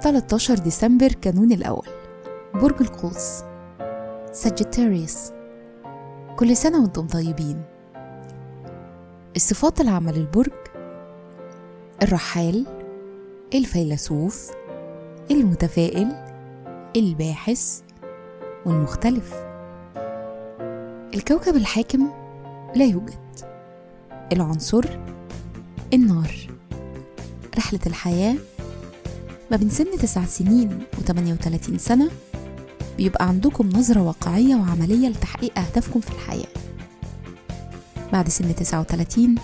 13 ديسمبر كانون الأول. برج القوس. ساجيتاريوس كل سنة وأنتم طيبين. الصفات العامة للبرج الرحال. الفيلسوف. المتفائل. الباحث. والمختلف. الكوكب الحاكم لا يوجد. العنصر النار. رحلة الحياة ما بين سن تسع سنين و38 سنة بيبقى عندكم نظرة واقعية وعملية لتحقيق أهدافكم في الحياة. بعد سن 39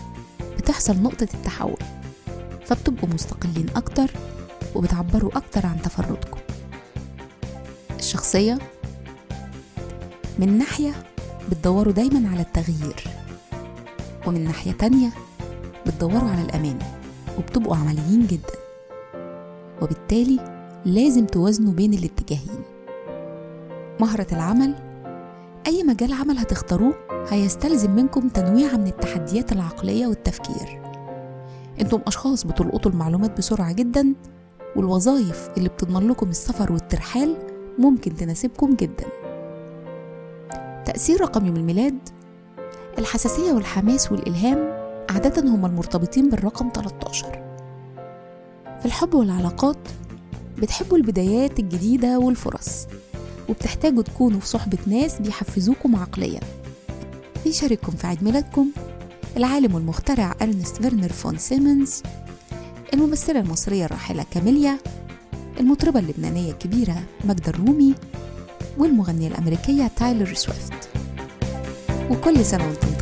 بتحصل نقطة التحول فبتبقوا مستقلين أكتر وبتعبروا أكتر عن تفردكم. الشخصية من ناحية بتدوروا دايما على التغيير. ومن ناحية تانية بتدوروا على الأمان وبتبقوا عمليين جدا. وبالتالي لازم توازنوا بين الاتجاهين. مهرة العمل أي مجال عمل هتختاروه هيستلزم منكم تنويع من التحديات العقلية والتفكير. أنتم أشخاص بتلقطوا المعلومات بسرعة جدا والوظائف اللي بتضمن لكم السفر والترحال ممكن تناسبكم جدا. تأثير رقم يوم الميلاد؟ الحساسية والحماس والإلهام عادة هما المرتبطين بالرقم 13 في الحب والعلاقات بتحبوا البدايات الجديدة والفرص وبتحتاجوا تكونوا في صحبة ناس بيحفزوكم عقليا. بيشارككم في عيد ميلادكم العالم والمخترع أرنست فيرنر فون سيمنز الممثلة المصرية الراحلة كاميليا المطربة اللبنانية الكبيرة ماجدة الرومي والمغنية الأمريكية تايلر سويفت. وكل سنة وأنتم